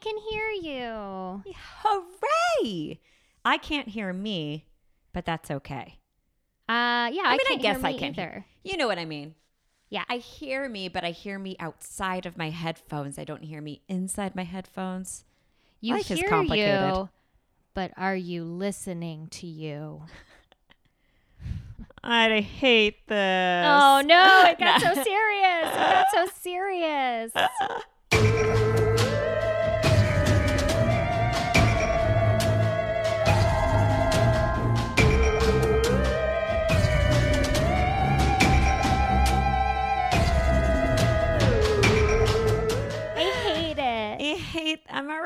can hear you. Hooray! I can't hear me, but that's okay. Uh, yeah, I, I mean, I can't guess hear I can either. You know what I mean? Yeah. I hear me, but I hear me outside of my headphones. I don't hear me inside my headphones. You Life is hear complicated. you, but are you listening to you? I hate this. Oh no, it got so serious. It got so serious.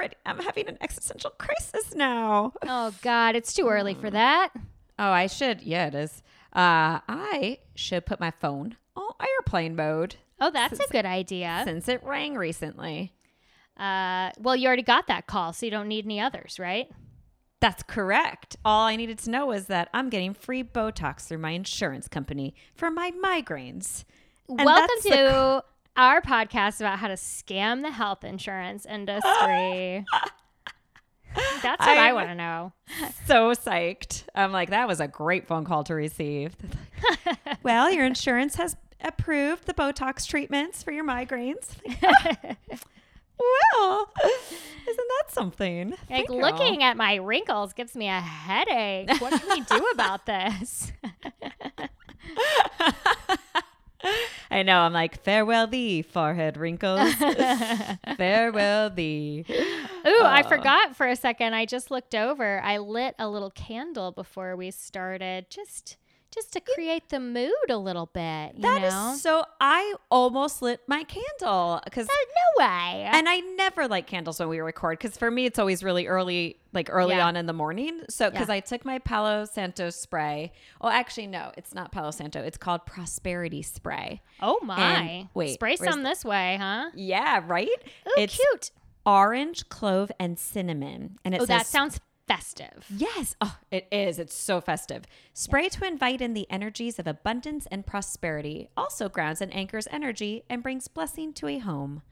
already. I'm having an existential crisis now. Oh god, it's too early for that. Oh, I should. Yeah, it is. Uh, I should put my phone on airplane mode Oh, that's a good idea. since it rang recently. Uh, well, you already got that call, so you don't need any others, right? That's correct. All I needed to know was that I'm getting free Botox through my insurance company for my migraines. And Welcome that's the to our podcast about how to scam the health insurance industry. That's what I I'm- want to know. so psyched. I'm like, that was a great phone call to receive. well, your insurance has approved the Botox treatments for your migraines. well, isn't that something? Like Thank you. looking at my wrinkles gives me a headache. What can we do about this? I know. I'm like, farewell thee, forehead wrinkles. farewell thee. Ooh, I forgot for a second. I just looked over. I lit a little candle before we started, just just to create the mood a little bit. You That is know? so. I almost lit my candle because. Oh, no way. And I never light candles when we record because for me it's always really early, like early Yeah. on in the morning. So because Yeah. I took my Palo Santo spray. Well, actually no, it's not Palo Santo. It's called Prosperity Spray. oh my! wait, spray some this way, huh? Yeah, right. Ooh, it's cute. orange, clove, and cinnamon, and it Oh, says that sounds festive. Yes. Oh, it is. It's so festive. Spray to invite in the energies of abundance and prosperity. Also grounds and anchors energy and brings blessing to a home.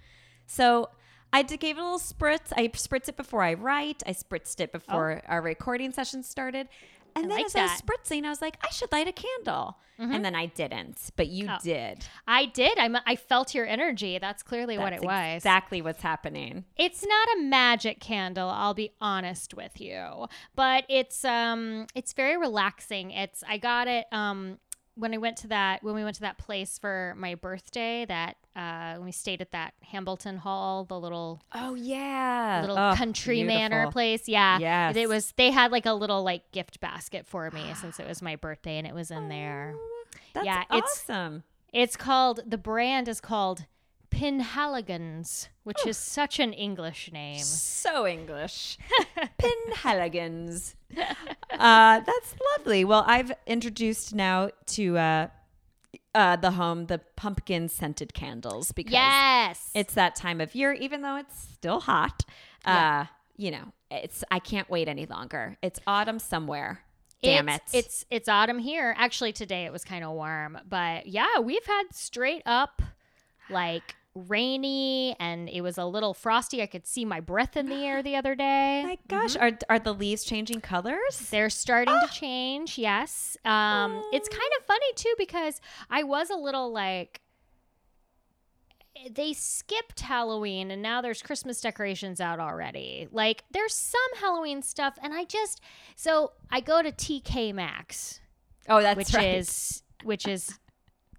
So I gave it a little spritz. I spritzed it before I write. I spritzed it before oh. our recording session started. And I then like as I was spritzing, I was like, I should light a candle. And then I didn't, but you Oh. did. I did. I'm, I felt your energy. That's clearly what it was. Exactly what's happening. It's not a magic candle, I'll be honest with you. But it's um it's very relaxing. It's I got it um when I went to that when we went to that place for my birthday that uh when we stayed at that Hambleton Hall, the little Oh yeah, little Oh, country manor place. Yeah. Yes. It was they had like a little like gift basket for me since it was my birthday and it was in there. That's Yeah, it's- awesome. It's called the brand is called Penhaligon's, which is such an English name. So English. Penhaligon's. uh, that's lovely. Well, I've introduced now to uh, uh, the home the pumpkin scented candles because Yes. it's that time of year, even though it's still hot. Uh, you know, it's I can't wait any longer. It's autumn somewhere. Damn it's, it. It's it's autumn here. Actually, today it was kind of warm, but yeah, we've had straight up like rainy, and it was a little frosty. I could see my breath in the air the other day. my gosh, are are the leaves changing colors? They're starting to change. Yes. Um, it's kind of funny too because I was a little like they skipped Halloween and now there's Christmas decorations out already. Like there's some Halloween stuff and I just so I go to TK Maxx, Oh, that's which right. is which is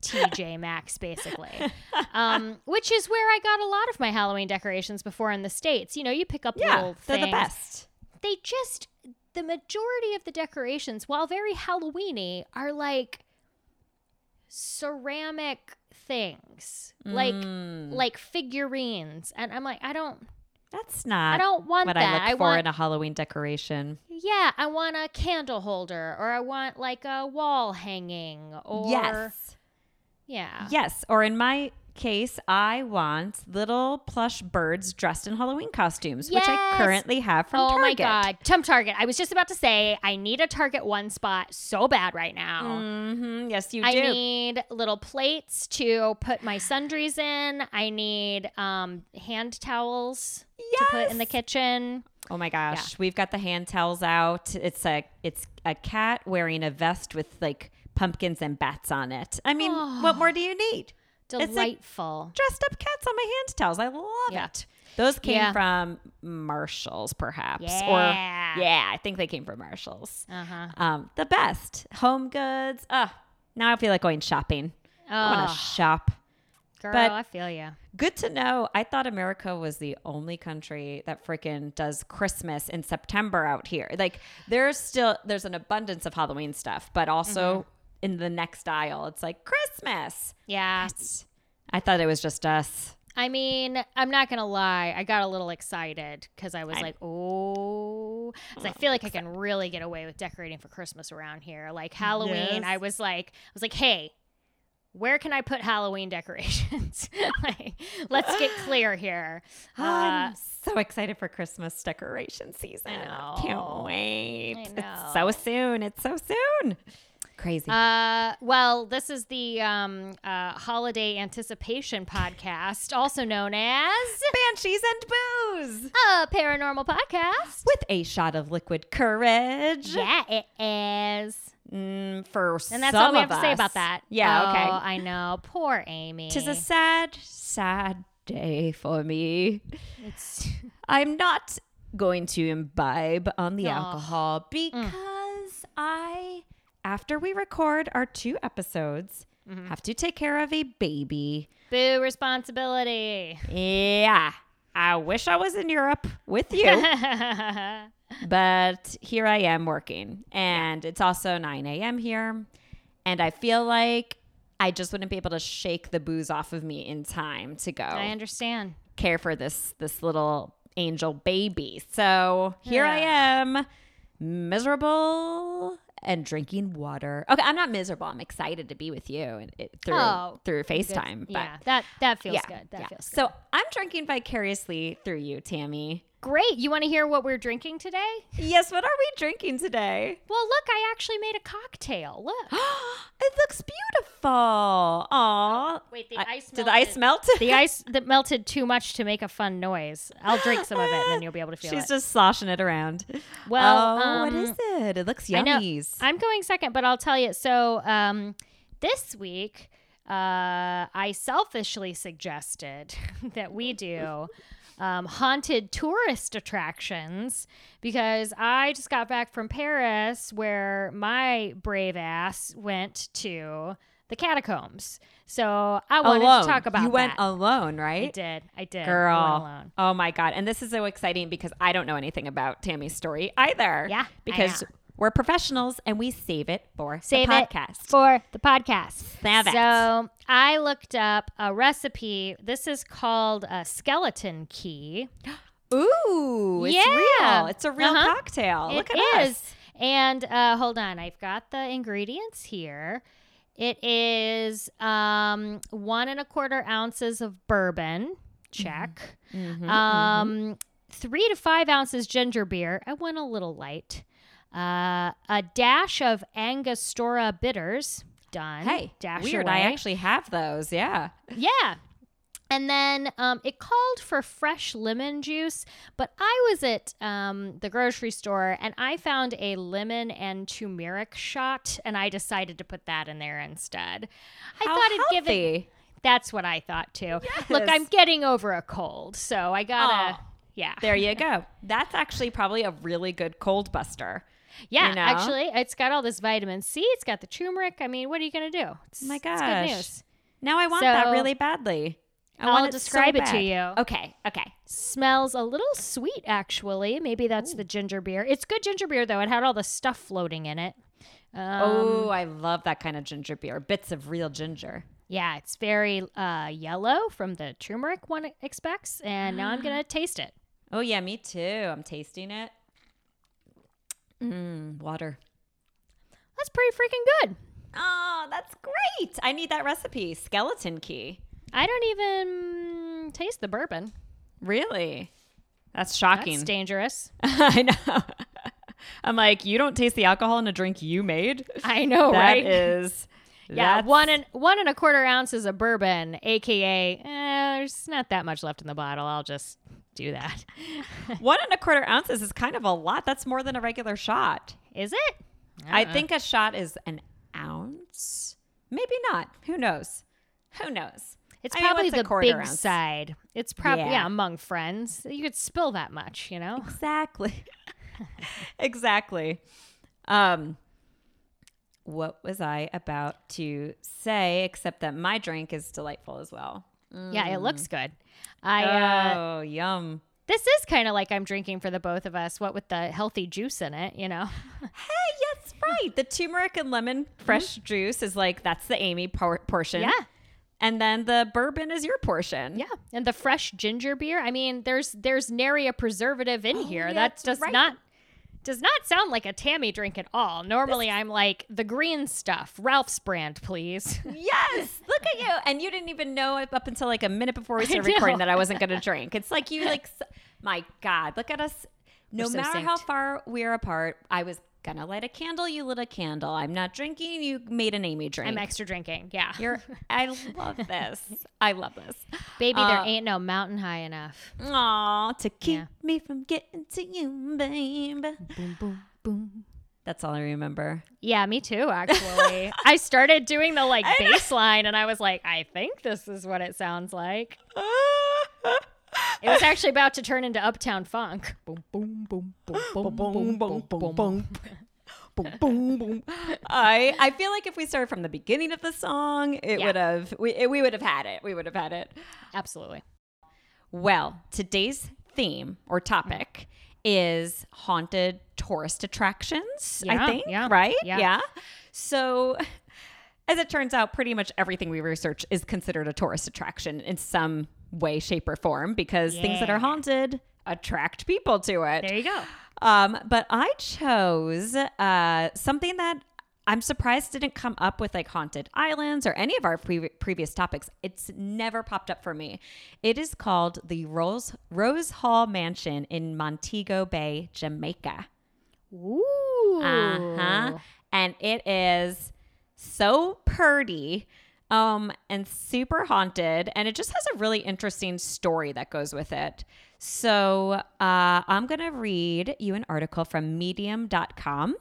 TJ Maxx basically. Um, which is where I got a lot of my Halloween decorations before in the states. You know, you pick up yeah, little they're the best. they just the majority of the decorations, while very Halloweeny, are like ceramic things, like Mm. like figurines, and I'm like, I don't, That's not I don't want what that. I look I for want, in a Halloween decoration. yeah, I want a candle holder, or I want like a wall hanging, or yes. Yeah, Yes. Or in my case, I want little plush birds dressed in Halloween costumes, which I currently have from oh Target. my god, Tom Target. I was just about to say I need a Target one spot so bad right now. hmm Yes, you I do. I need little plates to put my sundries in. I need um, hand towels to put in the kitchen. Oh my gosh, we've got the hand towels out. It's a it's a cat wearing a vest with like pumpkins and bats on it. I mean, what more do you need? like- Delightful. Dressed up cats on my hand towels. I love Yeah. it. Those came Yeah. from Marshalls, perhaps, Yeah. or yeah, I think they came from Marshalls. Uh huh. Um, the best home goods. Ah, now I feel like going shopping. I want Oh, to shop. girl, but- I feel you. Good to know. I thought America was the only country that freaking does Christmas in September out here. Like there's still there's an abundance of Halloween stuff, but also Mm-hmm. In the next aisle it's like Christmas. Yeah. I thought it was just us. I mean, I'm not gonna lie. I got a little excited because I was I'm- like, "Oh," 'cause I feel like I can really get away with decorating for Christmas around here. Like Halloween, Yes. I was like, I was like, "Hey, where can I put Halloween decorations? like, let's get clear here." Uh, I'm so excited for Christmas decoration season. I know. Can't wait. I It's so soon. It's so soon. Crazy. Uh, well, this is the um, uh, holiday anticipation podcast, also known as Banshees and booze. a paranormal podcast. With a shot of liquid courage. Yeah, it is. Mm, for And that's all we have of to say about that. Yeah, Oh, okay. I know. Poor Amy. Tis a sad, sad day for me. It's I'm not going to imbibe on the Aw. alcohol because I, after we record our two episodes, mm-hmm. have to take care of a baby. boo responsibility. Yeah. I wish I was in Europe with you, but here I am working. And it's also 9 a.m. here. And I feel like I just wouldn't be able to shake the booze off of me in time to go I understand. care for this this little angel baby. So here I am, miserable and drinking water. Okay, I'm not miserable. I'm excited to be with you and it, through Oh, through Good. FaceTime. But yeah, that that feels yeah, good. That yeah. feels good. So I'm drinking vicariously through you, Tammy. Great. You want to hear what we're drinking today? Yes, what are we drinking today? Well, look, I actually made a cocktail. Look. it looks beautiful. Aw. Wait, the I- ice Did the ice melt? the ice that melted too much to make a fun noise. I'll drink some of it and then you'll be able to feel She's it. She's just sloshing it around. Well, oh, um, is it? It looks I know. yummies. I'm going second, but I'll tell you. So um, this week, uh, I selfishly suggested that we do um, haunted tourist attractions because I just got back from Paris where my brave ass went to the catacombs. So I wanted alone. to talk about you went that. alone, I right? did. I did. I went Girl. alone. Oh my God. And this is so exciting because I don't know anything about Tammy's story either. Yeah, I Because. We're professionals and we save it for Save the it podcast. for the podcast. Save it. So I looked up a recipe. This is called a skeleton key. Ooh, it's Yeah. real. It's a real Uh-huh. cocktail. It Look at is. us. And uh, hold on, I've got the ingredients here. It is um, one and a quarter ounces of bourbon. Check. Mm-hmm, um, Three to five ounces ginger beer. I went a little light. Uh, a dash of Angostura bitters. Done. Hey, dash weird. away. I actually have those. Yeah. Yeah. And then um, it called for fresh lemon juice, but I was at um, the grocery store and I found a lemon and turmeric shot, and I decided to put that in there instead. I How thought it'd give it. That's what I thought too. Look, I'm getting over a cold, so I gotta. Aw. Yeah. There you go. That's actually probably a really good cold buster. Yeah, you know? actually, it's got all this vitamin C. It's got the turmeric. I mean, what are you gonna do? It's, my It's gosh. good news. Now I want that really badly. I I'll want it so describe it to you. Okay. Okay. Smells a little sweet, actually. Maybe that's the ginger beer. It's good ginger beer, though. It had all the stuff floating in it. Um, oh, I love that kind of ginger beer. Bits of real ginger. yeah, it's very uh, yellow from the turmeric one expects, and now I'm gonna taste it. Oh yeah, me too. I'm tasting it. Mmm, water. That's pretty freaking good. Oh, that's great. I need that recipe. Skeleton key. I don't even taste the bourbon. Really? That's shocking. That's dangerous. I know. I'm like, you don't taste the alcohol in a drink you made. I know, That right? is, yeah, that's- one and one and a quarter ounces of bourbon, aka eh, there's not that much left in the bottle. I'll just do that. one and a quarter ounces is kind of a lot. That's more than a regular shot. Is it? I Uh-uh. think a shot is an ounce. Maybe not. Who knows? Who knows? it's I probably a the big ounce? side. It's probably yeah. Yeah. among friends. You could spill that much, you know. Exactly. exactly. Um what was I about to say except that my drink is delightful as well. Yeah, it looks good. I uh, oh, yum. this is kind of like I'm drinking for the both of us. What with the healthy juice in it, you know. Hey, that's right. The turmeric and lemon fresh juice is like that's the Amy por- portion. Yeah. And then the bourbon is your portion. Yeah, and the fresh ginger beer. I mean, there's there's nary a preservative in here. yeah, that that's does right. not does not sound like a Tammy drink at all. Normally, I'm like the green stuff, Ralph's brand, please. Yes, look at you. And you didn't even know up until like a minute before we started recording that I wasn't going to drink. It's like you like, my God, look at us. No so matter how far we're apart, I was gonna light a candle. You lit a candle. I'm not drinking. You made an Amy drink. I'm extra drinking. Yeah, You're. I love this. I love this. baby. there uh, ain't no mountain high enough. Aw, to keep Yeah. me from getting to you, babe. Boom, boom, boom. That's all I remember. Yeah, me too. Actually, I started doing the like bass line, and I was like, I think this is what it sounds like. It was actually about to turn into Uptown Funk. Boom, boom, boom, boom, boom, boom, boom, boom, boom. boom, boom, boom. I I feel like if we started from the beginning of the song, it Yeah. would have we it- we would have had it. We would have had it. Absolutely. Well, today's theme or topic is haunted tourist attractions. Yeah, I think, yeah, right? yeah. So, as it turns out, pretty much everything we research is considered a tourist attraction in some way, shape, or form because things that are haunted attract people to it. There you go. Um, but I chose uh, something that I'm surprised didn't come up with like haunted islands or any of our pre- previous topics. It's never popped up for me. It is called the Rose Rose Hall Mansion in Montego Bay, Jamaica. Ooh. Uh huh. And it is so purty um, and super haunted. And it just has a really interesting story that goes with it. So uh, I'm going to read you an article from medium.com.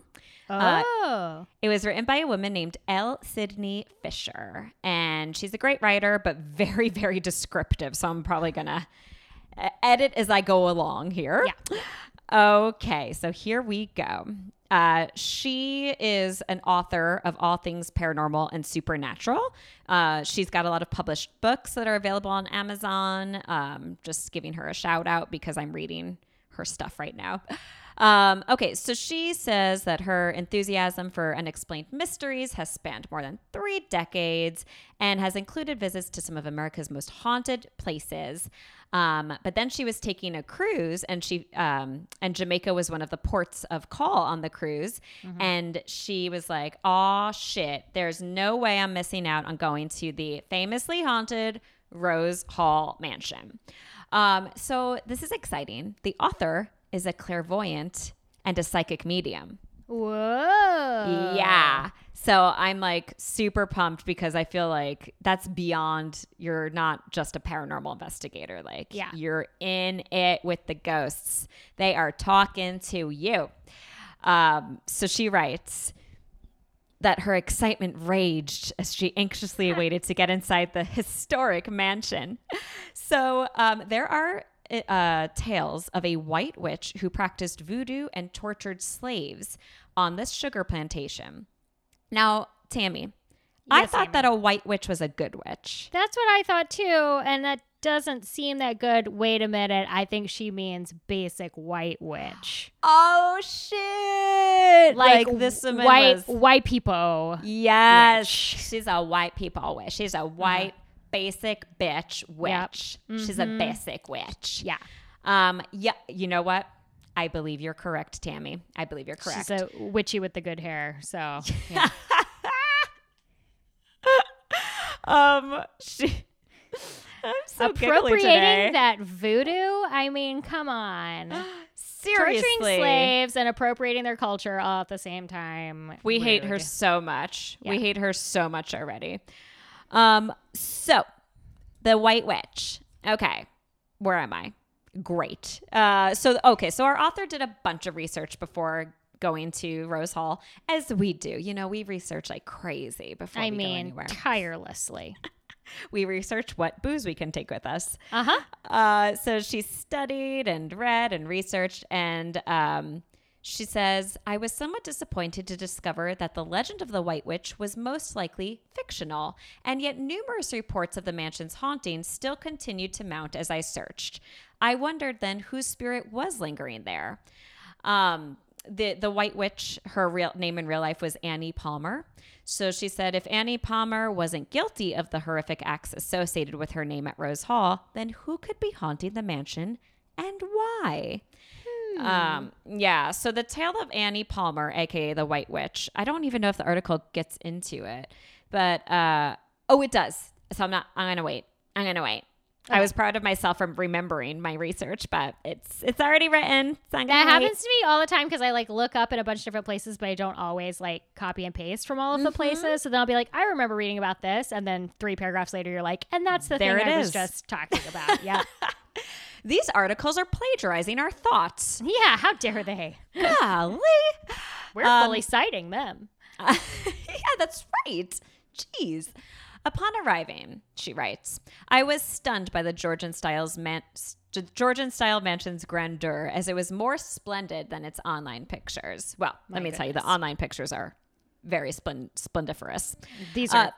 Uh, Oh. It was written by a woman named L. Sydney Fisher. And she's a great writer, but very, very descriptive. So I'm probably going to edit as I go along here. Yeah. Okay, so here we go. Uh, she is an author of all things paranormal and supernatural. Uh, she's got a lot of published books that are available on Amazon. Um, just giving her a shout out because I'm reading her stuff right now. Um, okay, so she says that her enthusiasm for unexplained mysteries has spanned more than three decades and has included visits to some of America's most haunted places. Um, but then she was taking a cruise, and she um, and Jamaica was one of the ports of call on the cruise, and she was like, "Oh shit! There's no way I'm missing out on going to the famously haunted Rose Hall Mansion." Um, so this is exciting. The author is a clairvoyant and a psychic medium. Whoa. Yeah. So I'm like super pumped because I feel like that's beyond you're not just a paranormal investigator. Like Yeah. you're in it with the ghosts. They are talking to you. Um, so she writes that her excitement raged as she anxiously awaited to get inside the historic mansion. So um, there are uh, tales of a white witch who practiced voodoo and tortured slaves on this sugar plantation. Now, Tammy, I thought Amy. that a white witch was a good witch. That's what I thought too, and that doesn't seem that good. Wait a minute. I think she means basic white witch. Oh shit! Like, this woman white was white people. Yes, witch. she's a white people witch. She's a white basic bitch witch. She's a basic witch. Yeah. Um. Yeah. You know what? I believe you're correct, Tammy. I believe you're correct. She's a witchy with the good hair. So yeah. um. She. I'm so. Appropriating that voodoo? I mean, come on. Seriously. Torturing slaves and appropriating their culture all at the same time. We hate her so much. We hate her so much already. Um, so the White Witch. Okay, where am I? Great. Uh, so okay, so our author did a bunch of research before going to Rose Hall, as we do. You know, we research like crazy before I we go mean, anywhere. tirelessly. We research what booze we can take with us. Uh huh. Uh, so she studied and read and researched, and um, she says, I was somewhat disappointed to discover that the legend of the White Witch was most likely fictional, and yet numerous reports of the mansion's hauntings still continued to mount as I searched. I wondered then whose spirit was lingering there. Um, the the White Witch, her real name in real life was Annie Palmer. So she said if Annie Palmer wasn't guilty of the horrific acts associated with her name at Rose Hall, then who could be haunting the mansion and why? Um, yeah, so the tale of Annie Palmer, aka the White Witch. I don't even know if the article gets into it, but uh, oh, it does. So I'm not. I'm gonna wait. I'm gonna wait. I was proud of myself for remembering my research, but it's it's already written. So That wait. happens to me all the time because I like look up in a bunch of different places, but I don't always like copy and paste from all of Mm-hmm. the places. So then I'll be like, I remember reading about this, and then three paragraphs later, you're like, and that's the There thing it I was just talking about. Yeah, These articles are plagiarizing our thoughts. yeah. How dare they? Golly. We're Um, fully citing them. yeah, that's right. Jeez. Upon arriving, she writes, I was stunned by the Georgian style's man- st- Georgian style mansion's grandeur as it was more splendid than its online pictures. Well, let me tell you, the online pictures are very splen- splendiferous. These are uh,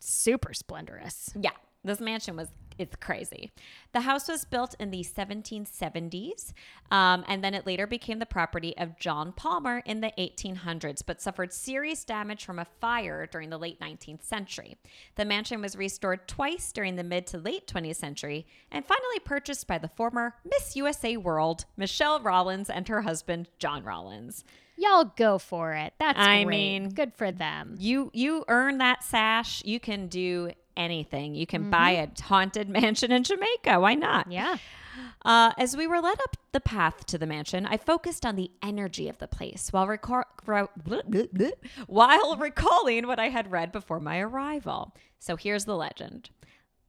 super splendorous. Yeah, this mansion was it's crazy. The house was built in the 1770s, um, and then it later became the property of John Palmer in the 1800s, but suffered serious damage from a fire during the late 19th century. The mansion was restored twice during the mid to late 20th century, and finally purchased by the former Miss USA World, Michele Rollins, and her husband, John Rollins. Y'all go for it. That's I great. mean- good for them. You you earn that sash. You can do anything. You can buy a haunted mansion in Jamaica. Why not? Yeah. Uh, as we were led up the path to the mansion, I focused on the energy of the place while, recor- while recalling what I had read before my arrival. So here's the legend.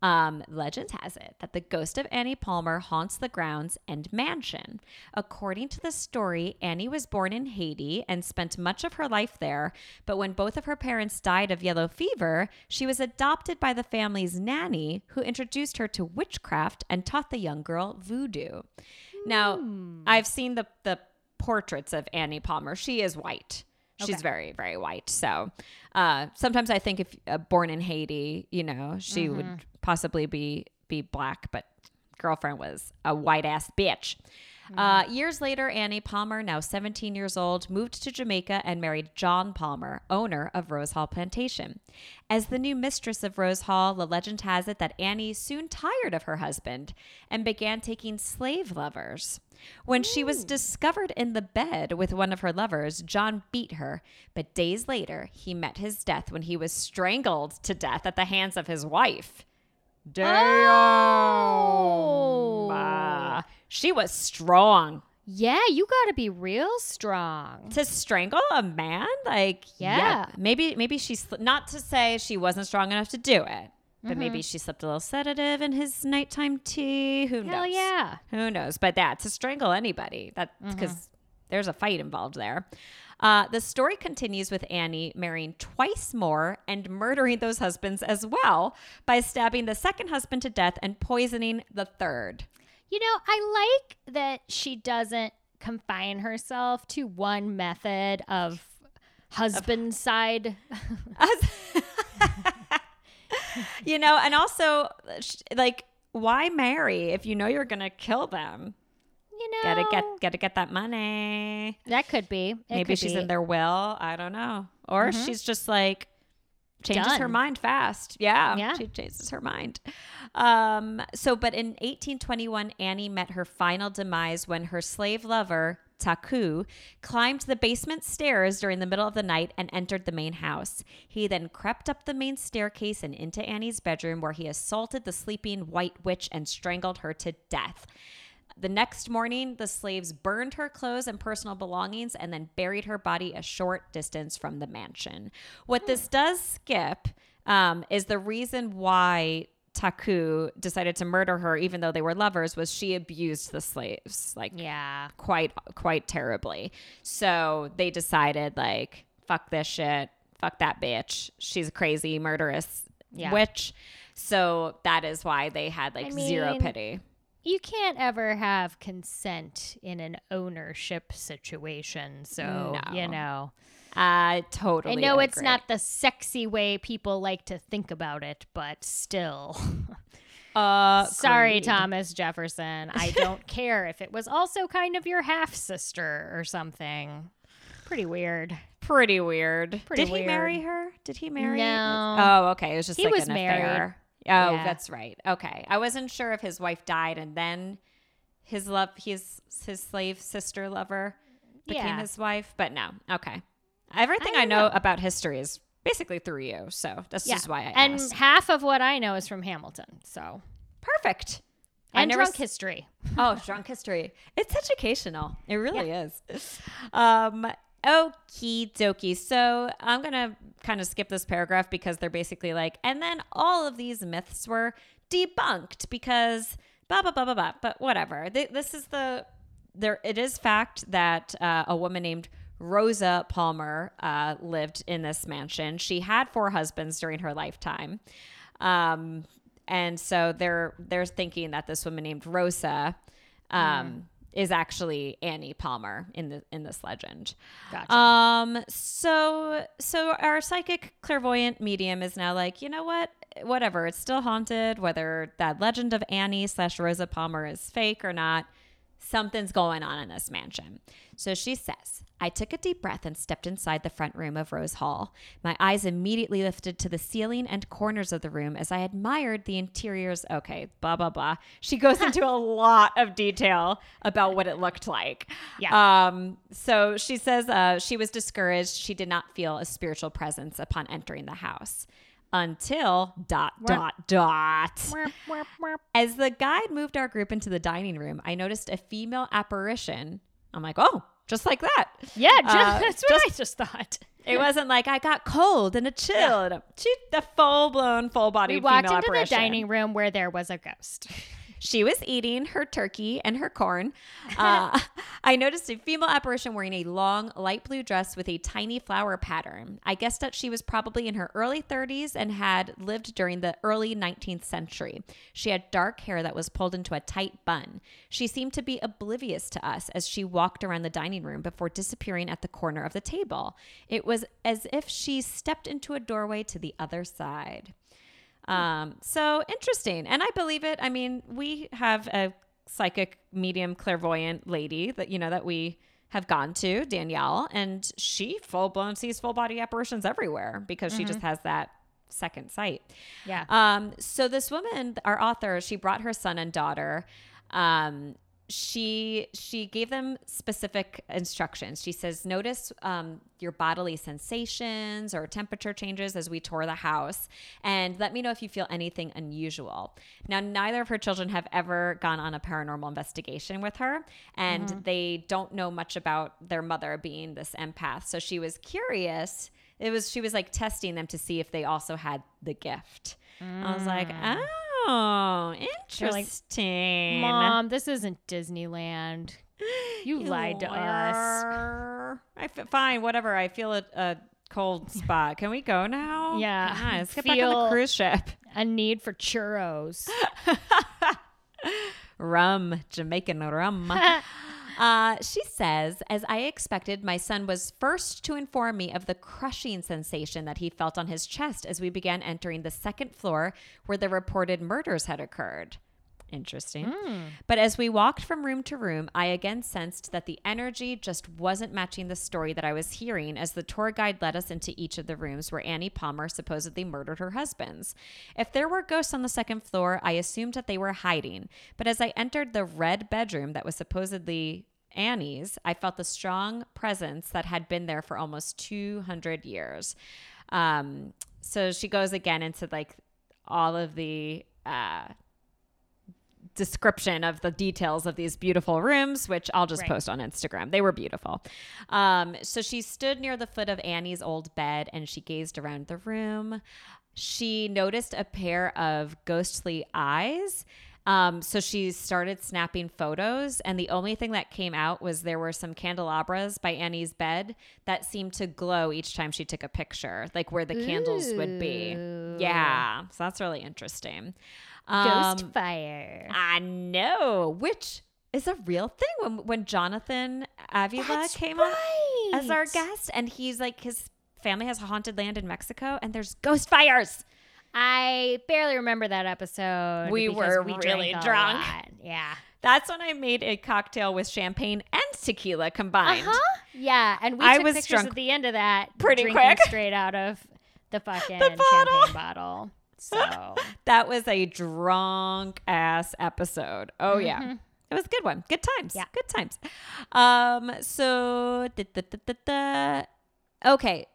Um, legend has it that the ghost of Annie Palmer haunts the grounds and mansion. According to the story, Annie was born in Haiti and spent much of her life there, but when both of her parents died of yellow fever, she was adopted by the family's nanny, who introduced her to witchcraft and taught the young girl voodoo. Now, I've seen the the portraits of Annie Palmer. She is white. She's Okay. very, very white. So uh, sometimes I think if uh, born in Haiti, you know, she would possibly be be black, but girlfriend was a white ass bitch. Uh, years later, Annie Palmer, now 17 years old, moved to Jamaica and married John Palmer, owner of Rose Hall Plantation. As the new mistress of Rose Hall, the legend has it that Annie soon tired of her husband and began taking slave lovers. When she was discovered in the bed with one of her lovers, John beat her, but days later, he met his death when he was strangled to death at the hands of his wife. Damn. Oh. She was strong. Yeah, you got to be real strong. To strangle a man? Like, Yeah. Maybe, maybe she's not to say she wasn't strong enough to do it, but Mm-hmm. maybe she slipped a little sedative in his nighttime tea. Who Hell knows? yeah. Who knows? But that to strangle anybody, that's Mm-hmm. because there's a fight involved there. Uh, the story continues with Annie marrying twice more and murdering those husbands as well by stabbing the second husband to death and poisoning the third. You know, I like that she doesn't confine herself to one method of husband side. you know, and also, like, why marry if you know you're gonna kill them? You know, Gotta get, gotta get that money. that could be. It Maybe could she's be. in their will. I don't know. Or mm-hmm. she's just like changes her mind fast. Yeah. Yeah. She changes her mind. Um, so but in 1821, Annie met her final demise when her slave lover, Taku, climbed the basement stairs during the middle of the night and entered the main house. He then crept up the main staircase and into Annie's bedroom, where he assaulted the sleeping white witch and strangled her to death. The next morning, the slaves burned her clothes and personal belongings and then buried her body a short distance from the mansion. What this does skip um, is the reason why Taku decided to murder her, even though they were lovers, was she abused the slaves like Yeah. quite quite terribly. So they decided like fuck this shit, fuck that bitch. She's a crazy murderous Yeah. witch. So that is why they had like I zero pity. You can't ever have consent in an ownership situation. So, No. you know. I totally. I know it's not the sexy way people like to think about it, but still. Uh, Sorry, agreed. Thomas Jefferson. I don't care if it was also kind of your half sister or something. Pretty weird. Pretty weird. Pretty Did he marry her? Did he marry? No. Oh, okay. It was just He like was married. affair. Oh, Yeah. that's right. Okay, I wasn't sure if his wife died and then his love, his his slave sister lover became Yeah. his wife, but no. Okay, everything I, don't know, know. about history is basically through you, so that's Yeah. just why I and asked. half of what I know is from Hamilton. So, Perfect. I and never drunk s- history. Oh, drunk history. It's educational. It really is. Um, okie dokie. So I'm going to kind of skip this paragraph because they're basically like, and then all of these myths were debunked because blah, blah, blah, blah, blah. But whatever. Th- This is the, there, it is fact that uh, a woman named Rosa Palmer uh, lived in this mansion. She had four husbands during her lifetime. Um, and so they're they're thinking that this woman named Rosa um, is actually Annie Palmer in the in this legend. Gotcha. Um so so our psychic clairvoyant medium is now like, you know what? Whatever, it's still haunted, whether that legend of Annie slash Rosa Palmer is fake or not. Something's going on in this mansion. So she says, I took a deep breath and stepped inside the front room of Rose Hall. My eyes immediately lifted to the ceiling and corners of the room as I admired the interiors. Okay, blah, blah, blah. She goes into a lot of detail about what it looked like. Yeah. Um, so she says uh, she was discouraged. She did not feel a spiritual presence upon entering the house until dot, dot, dot. As the guide moved our group into the dining room, I noticed a female apparition. I'm like, oh, just like that. Yeah, ju- Uh, that's what I just thought. It wasn't like I got cold and a chill. She, the full blown, full body We walked female into the dining room where there was a ghost. She was eating her turkey and her corn. Uh, I noticed a female apparition wearing a long light blue dress with a tiny flower pattern. I guessed that she was probably in her early 30s and had lived during the early 19th century. She had dark hair that was pulled into a tight bun. She seemed to be oblivious to us as she walked around the dining room before disappearing at the corner of the table. It was as if she stepped into a doorway to the other side. Um, so interesting. And I believe it. I mean, we have a psychic medium clairvoyant lady that, you know, that we have gone to, Danielle, and she full blown sees full body apparitions everywhere because she just has that second sight. Yeah. Um, so this woman, our author, she brought her son and daughter. Um, she she gave them specific instructions. She says, notice um, your bodily sensations or temperature changes as we tour the house, and let me know if you feel anything unusual. Now, neither of her children have ever gone on a paranormal investigation with her, and they don't know much about their mother being this empath. So she was curious. It was she was like testing them to see if they also had the gift. I was like, oh, They're like, interesting. Mom, this isn't Disneyland. You lied to us. us. I f- fine, whatever. I feel a, a cold spot. Can we go now? Yeah. On, let's get back on the cruise ship. A need for churros. rum, Jamaican rum. Uh, she says, as I expected, my son was first to inform me of the crushing sensation that he felt on his chest as we began entering the second floor where the reported murders had occurred. Interesting. But as we walked from room to room, I again sensed that the energy just wasn't matching the story that I was hearing as the tour guide led us into each of the rooms where Annie Palmer supposedly murdered her husbands. If there were ghosts on the second floor, I assumed that they were hiding. But as I entered the red bedroom that was supposedly Annie's, I felt the strong presence that had been there for almost 200 years. Um, so she goes again into like all of the uh, description of the details of these beautiful rooms, which I'll just Right. post on Instagram. They were beautiful. Um, so she stood near the foot of Annie's old bed and she gazed around the room. She noticed a pair of ghostly eyes. Um, so she started snapping photos, and the only thing that came out was there were some candelabras by Annie's bed that seemed to glow each time she took a picture, like where the candles would be. Yeah, so that's really interesting. Ghost Um, fire. I know, which is a real thing. When when Jonathan Avila That's came on as our guest, and he's like his family has a haunted land in Mexico, and there's ghost fires. I barely remember that episode. We were we really drunk. Yeah. That's when I made a cocktail with champagne and tequila combined. Uh huh. Yeah, and we I took was pictures drunk at the end of that, pretty drinking quick. straight out of the fucking bottle. champagne bottle. So That was a drunk ass episode. Oh yeah. It was a good one. Good times. Mm-hmm. Yeah. Good times. Um, so da, da, da. okay.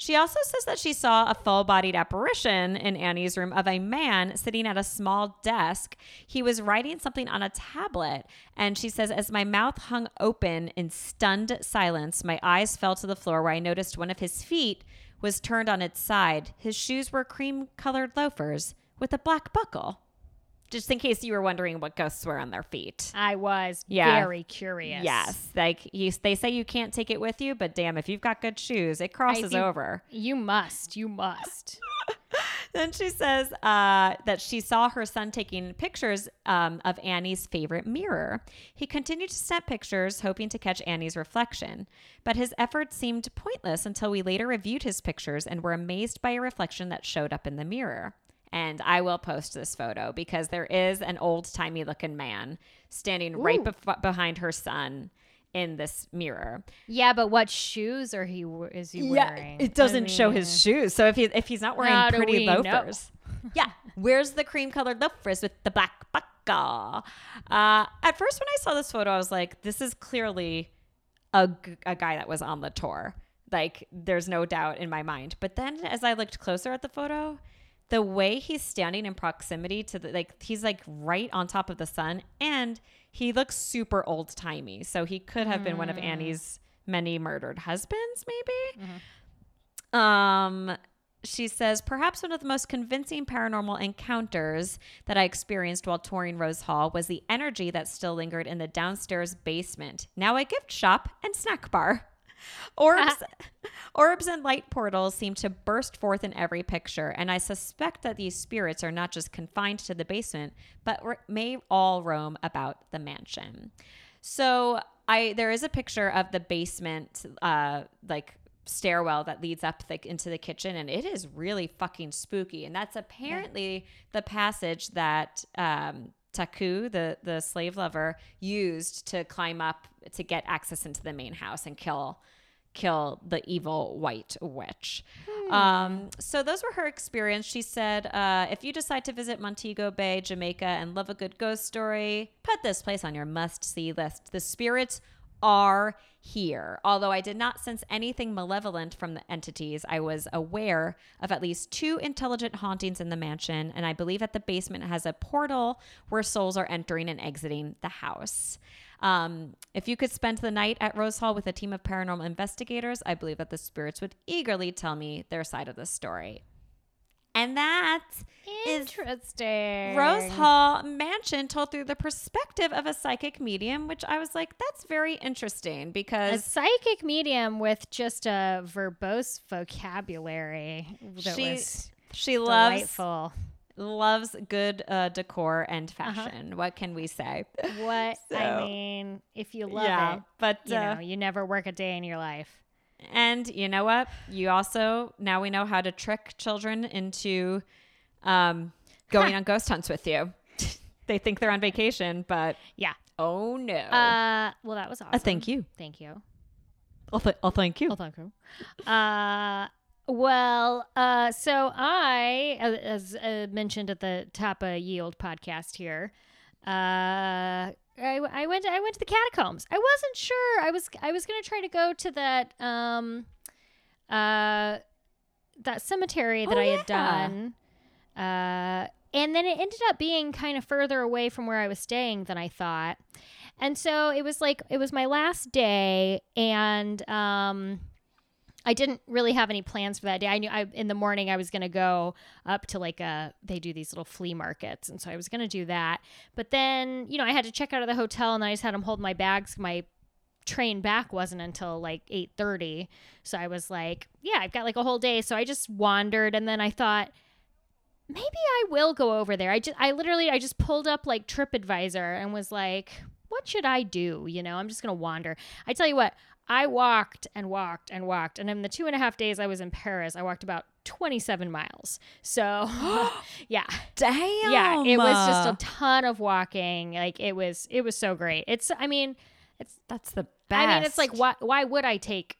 She also says that she saw a full bodied apparition in Annie's room of a man sitting at a small desk. He was writing something on a tablet. And she says, as my mouth hung open in stunned silence, my eyes fell to the floor where I noticed one of his feet was turned on its side. His shoes were cream colored loafers with a black buckle. Just in case you were wondering what ghosts wear on their feet. I was Yeah. very curious. Yes, like you, they say you can't take it with you, but damn, if you've got good shoes, it crosses over. You must. You must. Then she says uh, that she saw her son taking pictures um, of Annie's favorite mirror. He continued to snap pictures, hoping to catch Annie's reflection, but his efforts seemed pointless until we later reviewed his pictures and were amazed by a reflection that showed up in the mirror. And I will post this photo because there is an old timey looking man standing right bef- behind her son in this mirror. Yeah, but what shoes are he is he wearing? it doesn't I show his shoes. So if he if he's not wearing pretty loafers, yeah, where's the cream colored loafers with the black buckle? Uh, at first, when I saw this photo, I was like, this is clearly a, a guy that was on the tour. Like, there's no doubt in my mind. But then, as I looked closer at the photo, the way he's standing in proximity to the like, he's like right on top of the sun, and he looks super old timey. So he could have been one of Annie's many murdered husbands, maybe. Um, she says, perhaps one of the most convincing paranormal encounters that I experienced while touring Rose Hall was the energy that still lingered in the downstairs basement, now a gift shop and snack bar. Orbs, orbs and light portals seem to burst forth in every picture, and I suspect that these spirits are not just confined to the basement, but r- may all roam about the mansion. So I there is a picture of the basement, uh, like stairwell that leads up like into the kitchen, and it is really fucking spooky. And that's apparently the passage that um, Taku, the the slave lover, used to climb up to get access into the main house and kill kill the evil white witch. Um, so those were her experience. She said, uh, if you decide to visit Montego Bay, Jamaica, and love a good ghost story, put this place on your must-see list. The spirits are here. Although I did not sense anything malevolent from the entities, I was aware of at least two intelligent hauntings in the mansion, and I believe that the basement has a portal where souls are entering and exiting the house. Um, if you could spend the night at Rose Hall with a team of paranormal investigators, I believe that the spirits would eagerly tell me their side of the story. And that is Interesting. Rose Hall Mansion told through the perspective of a psychic medium, which I was like, that's very interesting because A psychic medium with just a verbose vocabulary that she was she loves delightful. loves good uh, decor and Uh-huh. fashion. What can we say? What So- I mean, if you love yeah, it, but you uh, know, you never work a day in your life. And you know what? You also now we know how to trick children into um, going on ghost hunts with you. they think they're on vacation, but Yeah. oh no! Uh, well, that was awesome. Uh, thank you. Thank you. oh, th- oh, thank you. I'll thank you. Uh, well, uh, so I, as- as uh, mentioned at the top of Yield podcast here, uh, I, I went I went to the catacombs. I wasn't sure. I was I was gonna try to go to that um uh that cemetery that Oh, I had done. Uh and then it ended up being kind of further away from where I was staying than I thought. And so it was like it was my last day and um I didn't really have any plans for that day. I knew I in the morning I was going to go up to like a they do these little flea markets and so I was going to do that. But then, you know, I had to check out of the hotel and I just had them hold my bags. My train back wasn't until like 8:30. So I was like, yeah, I've got like a whole day. So I just wandered and then I thought maybe I will go over there. I just I literally I just pulled up like TripAdvisor and was like, what should I do? You know, I'm just gonna wander. I tell you what, I walked and walked and walked, and in the two and a half days I was in Paris, I walked about 27 miles. So, yeah, Damn. yeah, it was just a ton of walking. Like it was, it was so great. It's, I mean, it's, That's the best. I mean, it's like why why would I take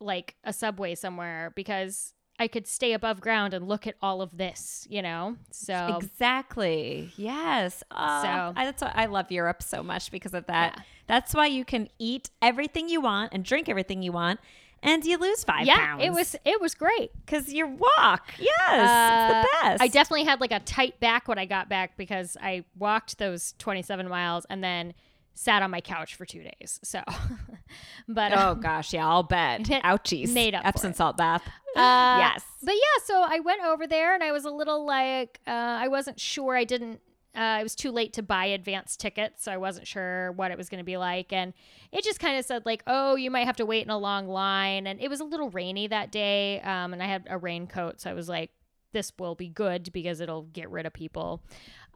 like a subway somewhere because I could stay above ground and look at all of this, you know? So Exactly. Yes. Oh, So- I, that's why I love Europe so much because of that. Yeah. That's why you can eat everything you want and drink everything you want, and you lose five yeah, pounds. it was it was great. because you walk. Yes, it's Uh, the best. I definitely had like a tight back when I got back because I walked those 27 miles and then sat on my couch for 2 days. So but Oh um, gosh, yeah, I'll bet. Ouchies. Made up Epsom salt bath. Uh, yes. But yeah, so I went over there and I was a little like, uh, I wasn't sure. I didn't, uh, it was too late to buy advance tickets. So I wasn't sure what it was going to be like. And it just kind of said, like, oh, you might have to wait in a long line. And it was a little rainy that day. Um, and I had a raincoat. So I was like, this will be good because it'll get rid of people.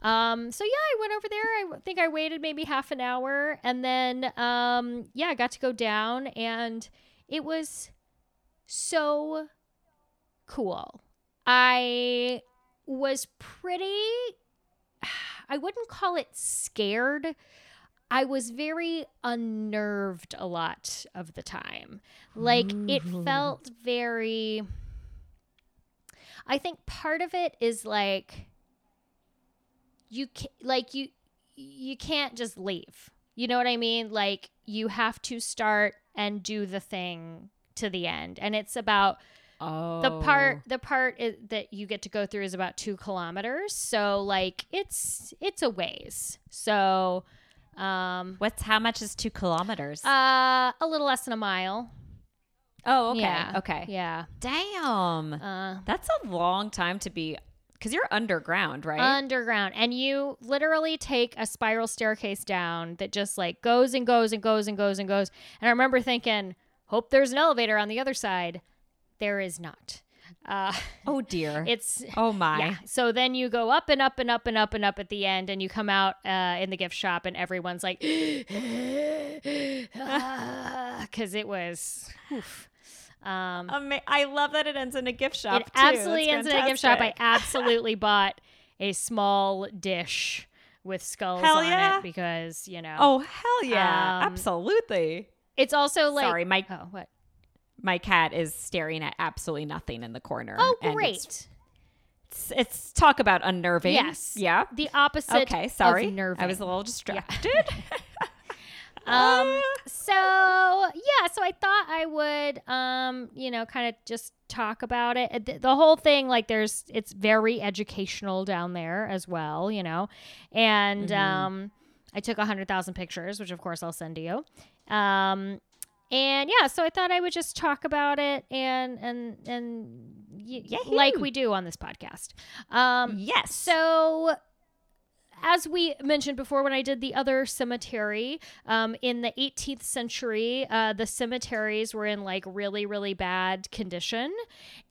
Um, so yeah, I went over there. I think I waited maybe half an hour and then, um, yeah, I got to go down and it was so cool. I was pretty, I wouldn't call it scared. I was very unnerved a lot of the time. Like it mm-hmm. felt very, I think part of it is like, you can like you you can't just leave you know what i mean like you have to start and do the thing to the end and it's about Oh. the part the part i that you get to go through is about two kilometers so like it's it's a ways so um What's how much is two kilometers? uh a little less than a mile oh, okay. yeah Okay. yeah Damn. uh That's a long time to be because you're underground, right? underground and you literally take a spiral staircase down that just like goes and goes and goes and goes and goes and i remember thinking hope there's an elevator on the other side there is not uh oh dear. it's oh my. yeah so then you go up and up and up and up and up at the end and you come out uh, in the gift shop and everyone's like because it was oof. um Ama- I love that it ends in a gift shop. it too. absolutely That's ends in a gift shop. I absolutely bought a small dish with skulls Hell on yeah. it because you know. Oh hell yeah! Um, Absolutely. it's also like Sorry, my oh what my cat is staring at absolutely nothing in the corner. oh and great It's, it's, it's talk about unnerving. yes Yeah. the opposite Okay. Sorry. I was a little distracted. um so yeah so i thought i would um you know kind of just talk about it the, the whole thing like there's it's very educational down there as well you know and Mhm. um i took a hundred thousand pictures which of course i'll send to you um and yeah so i thought i would just talk about it and and and y- Yahoo! like we do on this podcast um yes. so, as we mentioned before, when I did the other cemetery um, in the 18th century, uh, the cemeteries were in like really, really bad condition.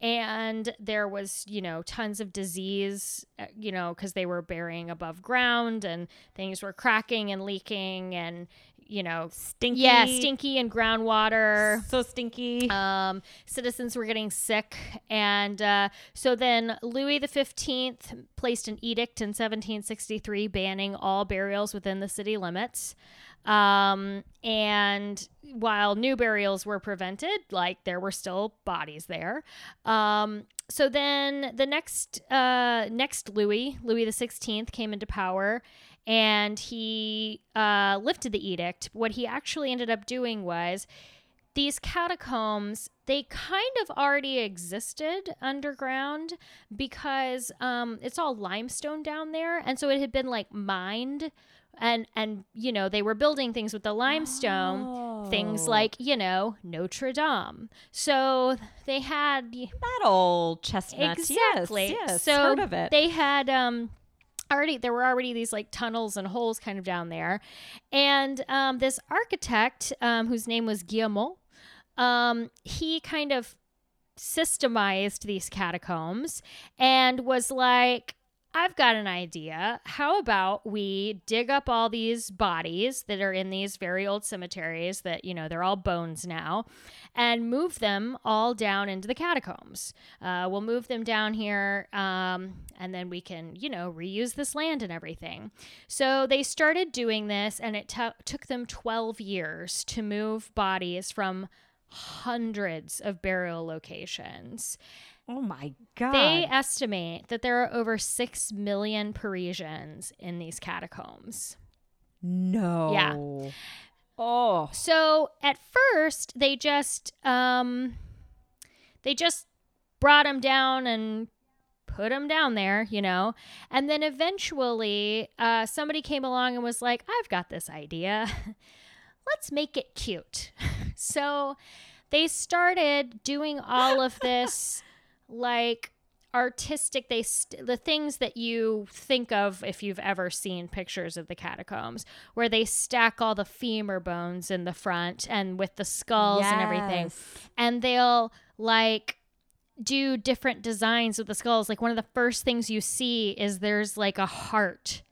And there was, you know, tons of disease, uh, you know, because they were burying above ground and things were cracking and leaking and, you know, stinky. yeah, stinky and groundwater So stinky. um, citizens were getting sick, and uh, so then Louis the Fifteenth placed an edict in 1763 banning all burials within the city limits. Um, and while new burials were prevented, like there were still bodies there. Um, so then the next uh, next Louis, Louis the Sixteenth, came into power, and he uh, lifted the edict. What he actually ended up doing was these catacombs they kind of already existed underground because um, it's all limestone down there and so it had been like mined and and you know they were building things with the limestone things Oh. like you know notre dame so they had that old chestnut. exactly Yes, yes. so heard of it. they had um already there were already these like tunnels and holes kind of down there. And um this architect um whose name was Guillaumot um he kind of systemized these catacombs and was like I've got an idea. How about we dig up all these bodies that are in these very old cemeteries that, you know, they're all bones now and move them all down into the catacombs? Uh, we'll move them down here um, and then we can, you know, reuse this land and everything. So they started doing this and it to took them 12 years to move bodies from hundreds of burial locations. Oh my god. They estimate that there are over 6 million Parisians in these catacombs. no. Yeah. Oh. So at first, they just um, they just brought him down and put him down there, you know. And then eventually, uh, somebody came along and was like, "I've got this idea. Let's make it cute." so they started doing all of this, like artistic they st- the things that you think of if you've ever seen pictures of the catacombs where they stack all the femur bones in the front and with the skulls and everything. And they'll like do different designs with the skulls. Like one of the first things you see is there's like a heart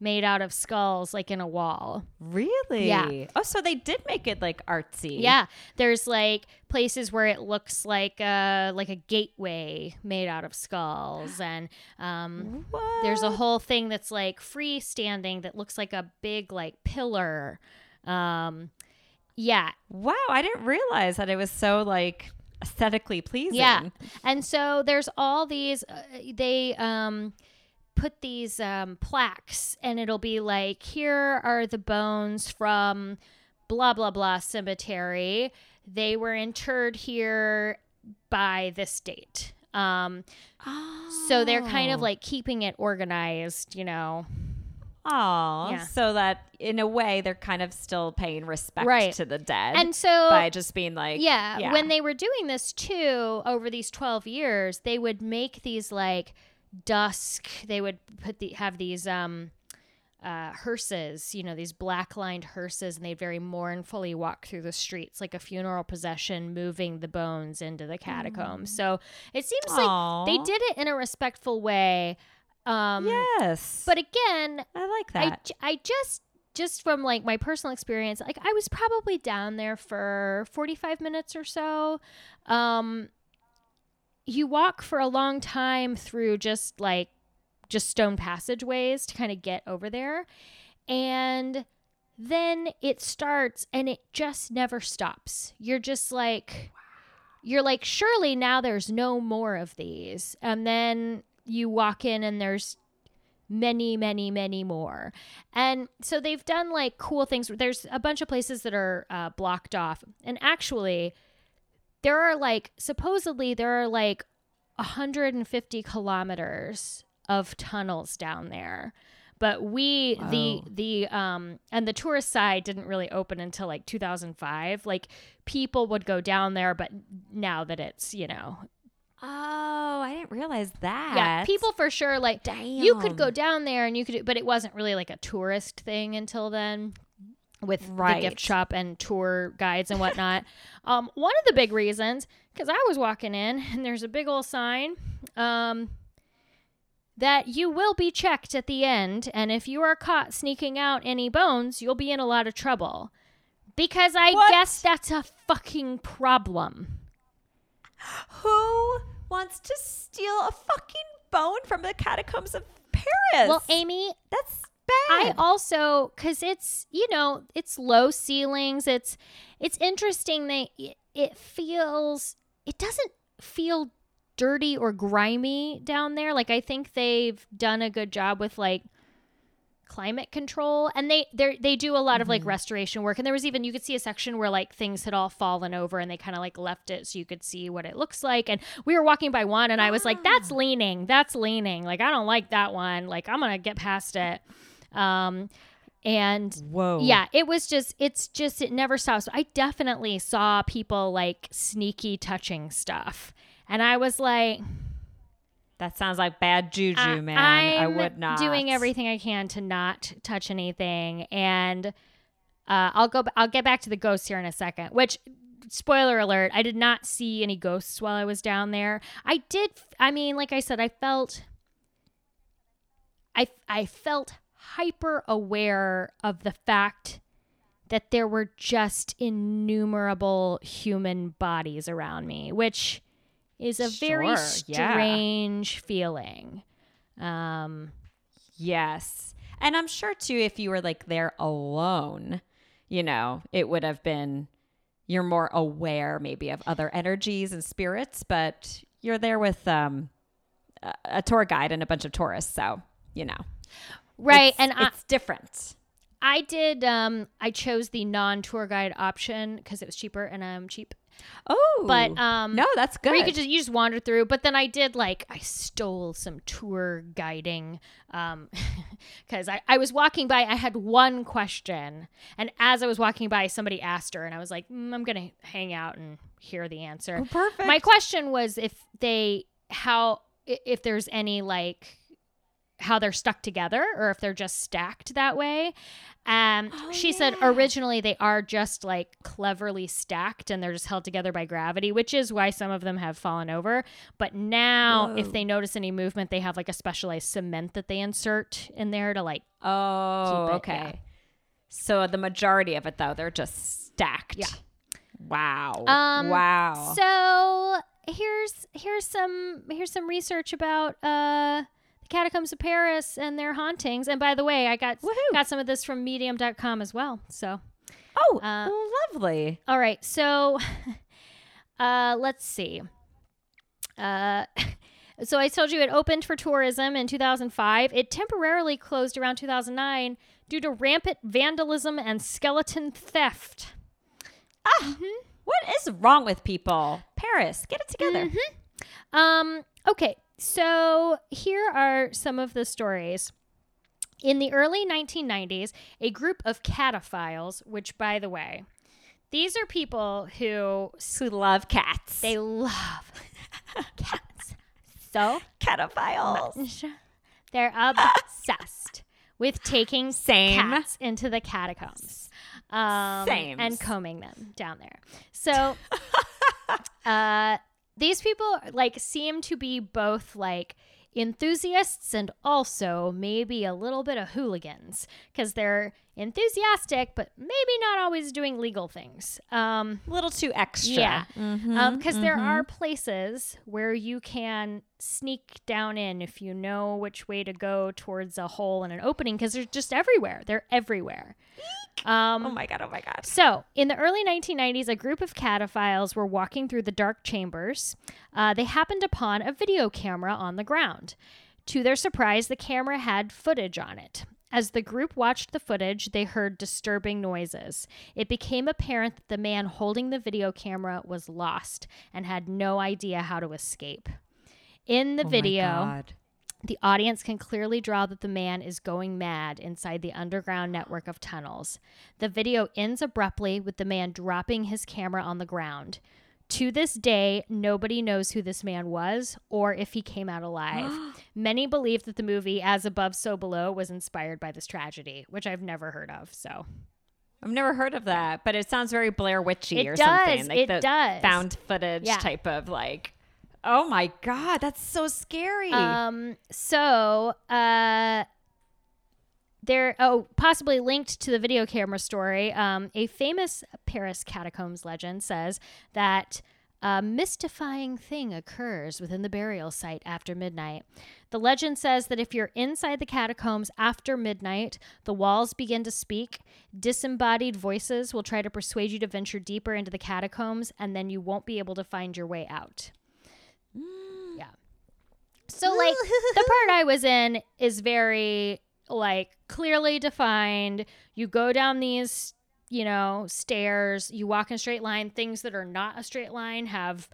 made out of skulls like in a wall Really? Yeah. Oh, so they did make it like artsy. yeah there's like places where it looks like a like a gateway made out of skulls and um What? There's a whole thing that's like freestanding that looks like a big like pillar. Um, yeah, Wow, I didn't realize that it was so like aesthetically pleasing. yeah. And so there's all these. Uh, they um put these um plaques, and it'll be like, here are the bones from blah blah blah cemetery. They were interred here by this date. Um, Oh. so they're kind of like keeping it organized, you know. Oh, Yeah. so that in a way they're kind of still paying respect Right. to the dead. And so by just being like, yeah, when they were doing this too over these 12 years they would make these like dusk they would put the have these um uh hearses you know these black lined hearses and they'd very mournfully walk through the streets like a funeral procession moving the bones into the catacombs so it seems like they did it in a respectful way um yes, but again I like I, that. j- I just just from like my personal experience like i was probably down there for 45 minutes or so. Um you walk for a long time through just like just stone passageways to kind of get over there and then it starts and it just never stops. You're just like you're like surely now there's no more of these. And then you walk in and there's many many many more. And so they've done like cool things. There's a bunch of places that are uh, blocked off. And actually there are like supposedly there are like 150 kilometers of tunnels down there but we the Wow. the um and the tourist side didn't really open until like 2005 like people would go down there but now that it's you know oh, I didn't realize that. yeah people for sure like Damn. you could go down there and you could but it wasn't really like a tourist thing until then with the gift shop and tour guides and whatnot um one of the big reasons because i was walking in and there's a big old sign um that you will be checked at the end and if you are caught sneaking out any bones you'll be in a lot of trouble because i What? guess that's a fucking problem Who wants to steal a fucking bone from the catacombs of Paris? well amy that's I also cuz it's you know it's low ceilings it's it's interesting that it, feels it doesn't feel dirty or grimy down there. Like I think they've done a good job with like climate control and they they they do a lot of Mm-hmm. like restoration work. And there was even you could see a section where like things had all fallen over and they kind of like left it so you could see what it looks like. And we were walking by one and I was like Ah. that's leaning that's leaning. Like I don't like that one. Like I'm going to get past it um and Whoa. yeah, it was just, it's just, it never stops. I definitely saw people like sneaky touching stuff. And I was like, That sounds like bad juju, man. I- man. I I'm would not. doing everything I can to not touch anything. And uh, I'll go, I'll get back to the ghosts here in a second, which, spoiler alert, I did not see any ghosts while I was down there. I did, I mean, like I said, I felt, I, I felt hyper aware of the fact that there were just innumerable human bodies around me, which is a very Sure, yeah. strange feeling. Um, Yes. And I'm sure too, if you were like there alone, you know, it would have been, you're more aware maybe of other energies and spirits, but you're there with um, a, a tour guide and a bunch of tourists. So, you know, right. it's- and I, it's different. I did, um, I chose the non tour guide option because it was cheaper and I'm cheap. Oh, But, um, no, that's good. You could just you just wander through. But then I did like I stole some tour guiding um because I, I was walking by, I had one question, and as I was walking by, somebody asked her, and I was like, mm, I'm gonna hang out and hear the answer. Oh, perfect. My question was if they how if there's any like how they're stuck together or if they're just stacked that way. Um, Oh, she said originally they are just like cleverly stacked and they're just held together by gravity, which is why some of them have fallen over. But now, Whoa. if they notice any movement, they have like a specialized cement that they insert in there to like. oh, keep it, okay. yeah. So the majority of it, though, they're just stacked. Yeah. Wow. Um, wow. So here's here's some here's some research about uh catacombs of Paris and their hauntings. And by the way, I got Woohoo. got some of this from Medium.com as well. So oh, uh, lovely. all right, so uh let's see. Uh so I told you it opened for tourism in 2005. It temporarily closed around 2009 due to rampant vandalism and skeleton theft. Ah, What is wrong with people? Paris, get it together. Mm-hmm. Um, okay, so here are some of the stories. In the early 1990s, a group of cataphiles, which, by the way, these are people who Who love cats. they love cats so cataphiles. much. They're obsessed with taking Same. cats into the catacombs um, and combing them down there. So uh, these people like seem to be both like enthusiasts and also maybe a little bit of hooligans because they're enthusiastic but maybe not always doing legal things. Um, A little too extra. yeah. Because there mhm. are places where you can sneak down in if you know which way to go towards a hole and an opening because they're just everywhere. They're everywhere. Um, Oh my god! Oh my god! so, in the early 1990s, a group of cataphiles were walking through the dark chambers. Uh, they happened upon a video camera on the ground. To their surprise, the camera had footage on it. As the group watched the footage, they heard disturbing noises. It became apparent that the man holding the video camera was lost and had no idea how to escape. In the Oh video, the audience can clearly draw that the man is going mad inside the underground network of tunnels. The video ends abruptly with the man dropping his camera on the ground. To this day, nobody knows who this man was or if he came out alive. Many believe that the movie As Above, So Below was inspired by this tragedy, which I've never heard of. So I've never heard of that, but it sounds very Blair Witchy It or does, something. Like it the does. Found footage Yeah. type of like. Oh my god, that's so scary. Um, so, uh, there, oh, possibly linked to the video camera story, um, a famous Paris catacombs legend says that a mystifying thing occurs within the burial site after midnight. The legend says that if you're inside the catacombs after midnight, the walls begin to speak. Disembodied voices will try to persuade you to venture deeper into the catacombs, and then you won't be able to find your way out. Yeah. So, like, the part I was in is very like clearly defined. You go down these, you know, stairs, you walk in a straight line. Things that are not a straight line have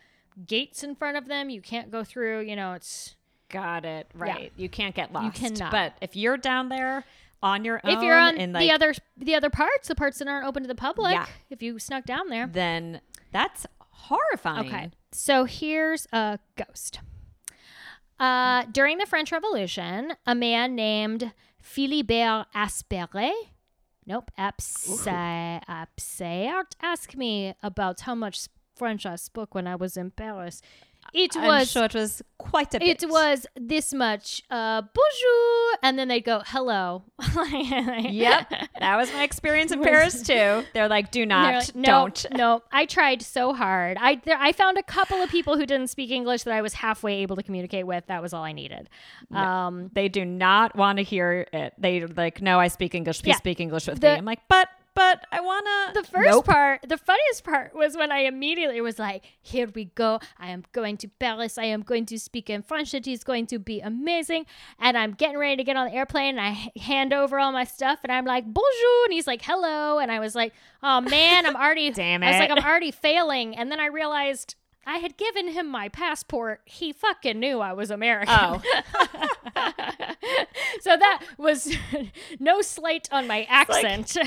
gates in front of them. You can't go through, you know, it's Got it. Right. You can't get lost. You cannot. But if you're down there on your own, if you're on in the other the other parts, the parts that aren't open to the public, Yeah. if you snuck down there. then that's horrifying. Okay. So here's a ghost. Uh, during the French Revolution, a man named Philibert Asperet, nope, Apse- Apsert, asked me about how much French I spoke when I was in Paris. It I'm was sure it was quite a bit. it was this much. Uh, bonjour, and then they'd go hello. Yep. That was my experience in Paris too. They're like, do not, like, no, don't. No, I tried so hard. I there, I found a couple of people who didn't speak English that I was halfway able to communicate with. That was all I needed. Um, They do not want to hear it. They like, no, I speak English. Please Yeah. speak English with The- me. I'm like, but, but I wanna. the first Nope. part, the funniest part was when I immediately was like, "Here we go! I am going to Paris. I am going to speak in French. It is going to be amazing." And I'm getting ready to get on the airplane. And I hand over all my stuff, and I'm like, "Bonjour," and he's like, "Hello," and I was like, "Oh man, I'm already." Damn it. I was like, "I'm already failing," and then I realized. I had given him my passport. He fucking knew I was American. Oh. so that was no slight on my accent.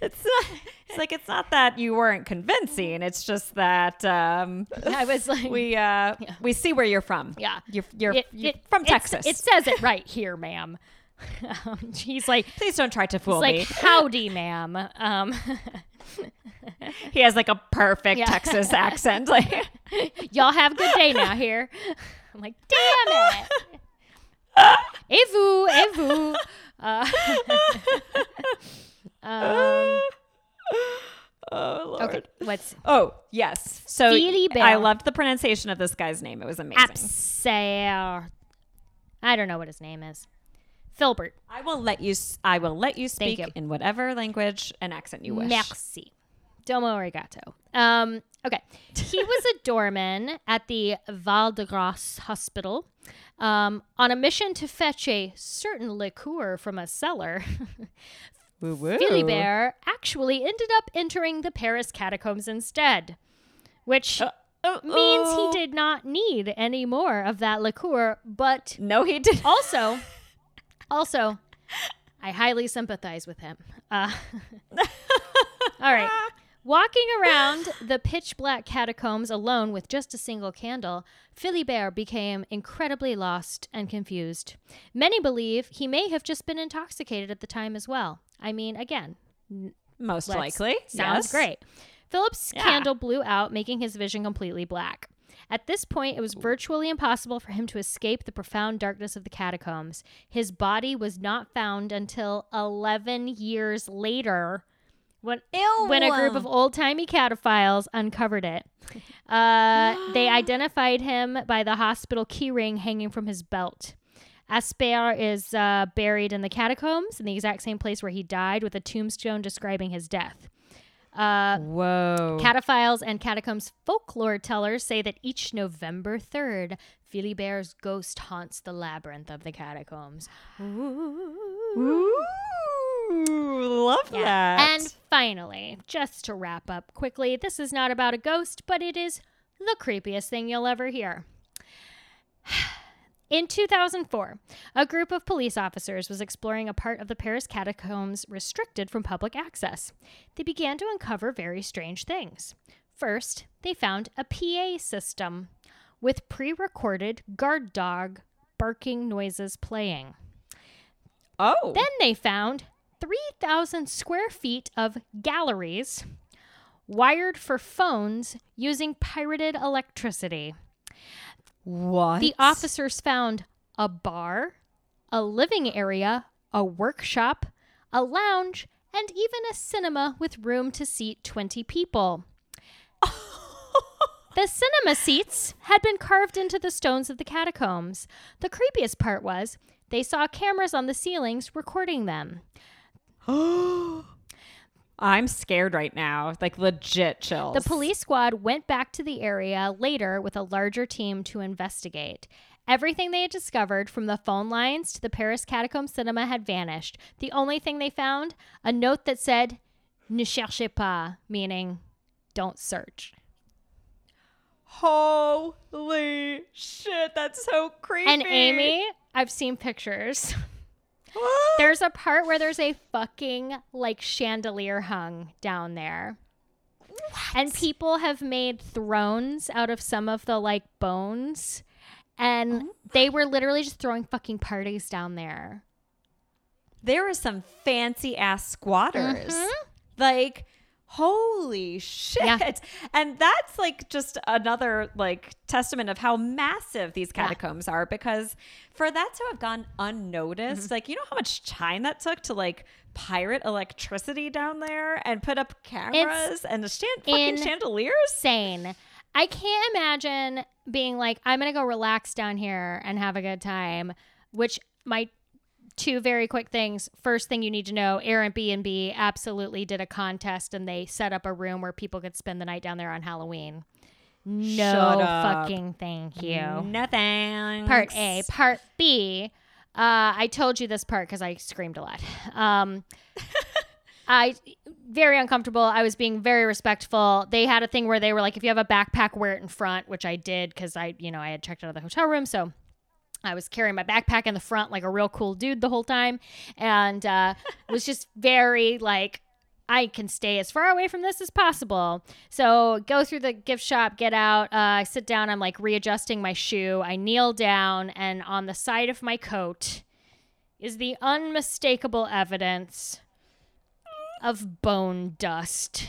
It's not, it's like it's not that you weren't convincing. It's just that um, I was like, we uh, we see where you're from. Yeah. you're you're, It- you're it- from Texas. It says it right here, ma'am. Um, he's like, Please don't try to fool he's me. like, howdy, ma'am. Um, he has like a perfect Yeah. Texas accent. Like, y'all have a good day now here. I'm like, damn it. Et vous, et vous. Uh, um, oh lord. okay, what's Oh yes. So. I loved the pronunciation of this guy's name. It was amazing. Apser? I don't know what his name is. Filbert. I will let you. I will let you speak you. in whatever language and accent you wish. Merci. Domo arigato. Um, okay. He was a doorman at the Val de Grace Hospital um, on a mission to fetch a certain liqueur from a cellar. Philibert actually ended up entering the Paris catacombs instead, which Oh, means he did not need any more of that liqueur, but No, he did. also, also, I highly sympathize with him. Uh, all right. Walking around the pitch black catacombs alone with just a single candle, Philibert became incredibly lost and confused. Many believe he may have just been intoxicated at the time as well. I mean, again, Most likely. Sounds yes. great. Philip's Yeah. candle blew out, making his vision completely black. At this point, it was virtually impossible for him to escape the profound darkness of the catacombs. His body was not found until 11 years later when, when a group of old timey cataphiles uncovered it. Uh, they identified him by the hospital keyring hanging from his belt. Asper is uh, buried in the catacombs in the exact same place where he died, with a tombstone describing his death. Uh, Whoa. Cataphiles and catacombs folklore tellers say that each November 3rd, Philibert's ghost haunts the labyrinth of the catacombs. Ooh, Ooh, love that. And finally, just to wrap up quickly, this is not about a ghost, but it is the creepiest thing you'll ever hear. In 2004, a group of police officers was exploring a part of the Paris catacombs restricted from public access. They began to uncover very strange things. First, they found a PA system with pre recorded guard dog barking noises playing. oh, Then they found 3,000 square feet of galleries wired for phones using pirated electricity. What? The officers found a bar, a living area, a workshop, a lounge, and even a cinema with room to seat 20 people. The cinema seats had been carved into the stones of the catacombs. The creepiest part was they saw cameras on the ceilings recording them. I'm scared right now. Like legit chills. The police squad went back to the area later with a larger team to investigate. Everything they had discovered, from the phone lines to the Paris catacomb cinema, had vanished. The only thing they found, a note that said, Ne cherchez pas, meaning don't search. Holy shit, that's so creepy. And Amy, I've seen pictures. There's a part where there's a fucking like chandelier hung down there. And people have made thrones out of some of the like bones. And Oh they were literally just throwing fucking parties down there. there are some fancy ass squatters. Mm-hmm. Like, holy shit. Yeah. And that's like just another like testament of how massive these catacombs are because for that to have gone unnoticed, mm-hmm. like you know how much time that took to like pirate electricity down there and put up cameras and the shan- fucking in- chandeliers? Insane. I can't imagine being like, I'm going to go relax down here and have a good time, which my two very quick things. First thing you need to know, Airbnb absolutely did a contest and they set up a room where people could spend the night down there on Halloween. No fucking thank you. Nothing. Part A. Part B. Uh, I told you this part because I screamed a lot. Um, I very uncomfortable. I was being very respectful. They had a thing where they were like, if you have a backpack, wear it in front, which I did because I, you know, I had checked out of the hotel room, so. I was carrying my backpack in the front like a real cool dude the whole time, and uh, was just very like, I can stay as far away from this as possible. So go through the gift shop, get out. Uh, I sit down. I'm like readjusting my shoe. I kneel down, and on the side of my coat is the unmistakable evidence of bone dust.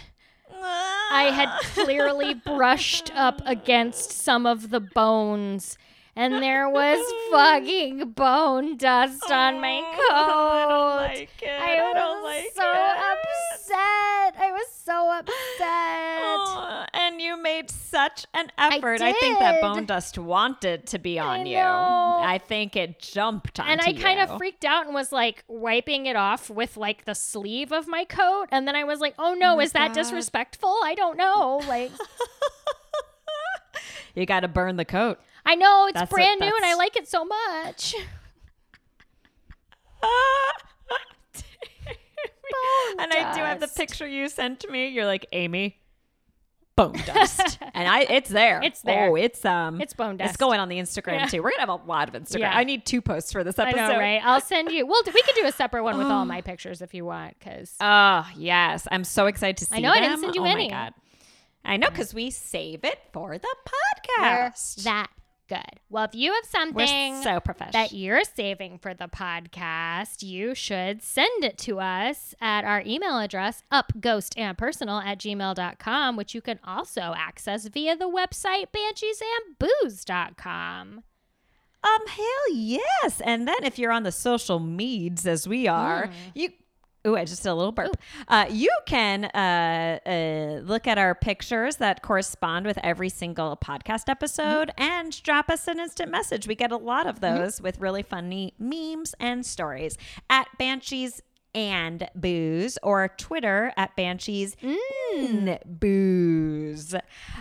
I had clearly brushed up against some of the bones, and there was fucking bone dust oh, on my coat. I don't like it. I was don't like so it. upset. I was so upset. Oh, and you made such an effort. I, I, think that bone dust wanted to be on you. know. I think it jumped onto and I kind of freaked out and was like wiping it off with like the sleeve of my coat. And then I was like, oh no, oh my is that God. disrespectful? I don't know. Like, you got to burn the coat. I know it's That's what- brand new and I like it so much. and I do have the picture you sent to me. You're like, Amy, bone dust. and I it's there. It's there. Oh, it's um It's bone dust. It's going on the Instagram Yeah. too. We're gonna have a lot of Instagram. Yeah. I need two posts for this I episode. know, right? I'll send you. Well, we could do a separate one with all my pictures if you want, because Oh, yes. I'm so excited to see I know I didn't send you oh any. My God. I know because we save it for the we're podcast. that good. Well, if you have something We're so professional. that you're saving for the podcast, you should send it to us at our email address, upghostandpersonal at gmail.com, which you can also access via the website bansheesandbooze.com. Um, hell yes. And then if you're on the social meds as we are, Hmm. you. Ooh, I just did a little burp. Uh, you can uh, uh, look at our pictures that correspond with every single podcast episode Mm-hmm. and drop us an instant message. We get a lot of those with really funny memes and stories at Banshees and Booze or Twitter at Banshees Mm. Booze.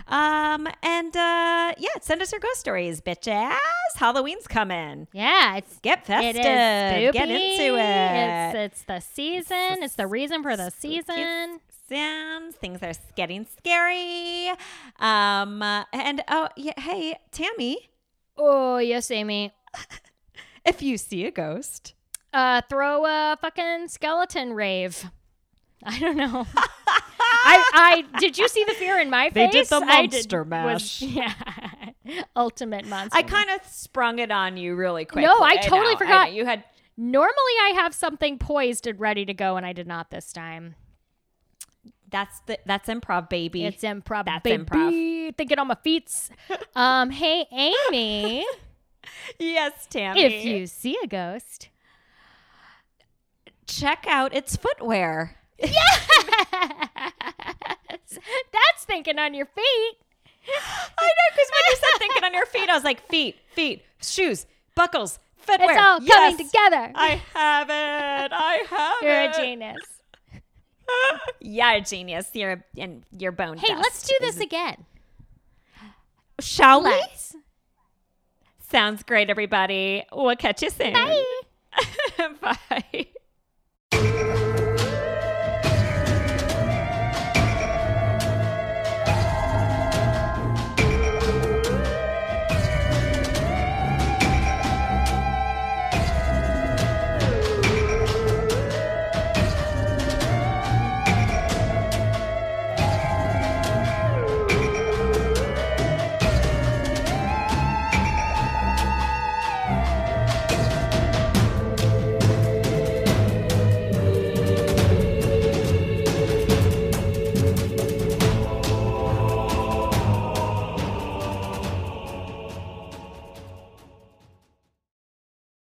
Um, and uh, yeah, send us your ghost stories, bitches. Halloween's coming. Yeah, it's Get festive. it is Get into it. It's, it's the season. It's the reason for the season. Sounds things are getting scary. Um, uh, and oh yeah, hey Tammy, Oh yes, Amy. if you see a ghost, Uh, throw a fucking skeleton rave. I don't know. I, I did you see the fear in my They face? did the I monster was- mash. yeah, ultimate monster. I kind of sprung it on you really quick. No, I totally forgot. You had normally I have something poised and ready to go, and I did not this time. that's the that's improv, baby. It's improv, That's baby. improv. Thinking on my feet. um, hey Amy, yes, Tammy. if you see a ghost, check out its footwear. that's thinking on your feet. I know because when you said thinking on your feet, I was like feet, feet, shoes, buckles, footwear. It's all Yes. coming together. I have it. I have it. You're it. a genius. You're a genius. You're a, and your bone. Hey, let's do this again. Shall we? Let's. Sounds great, everybody. We'll catch you soon. Bye. Bye.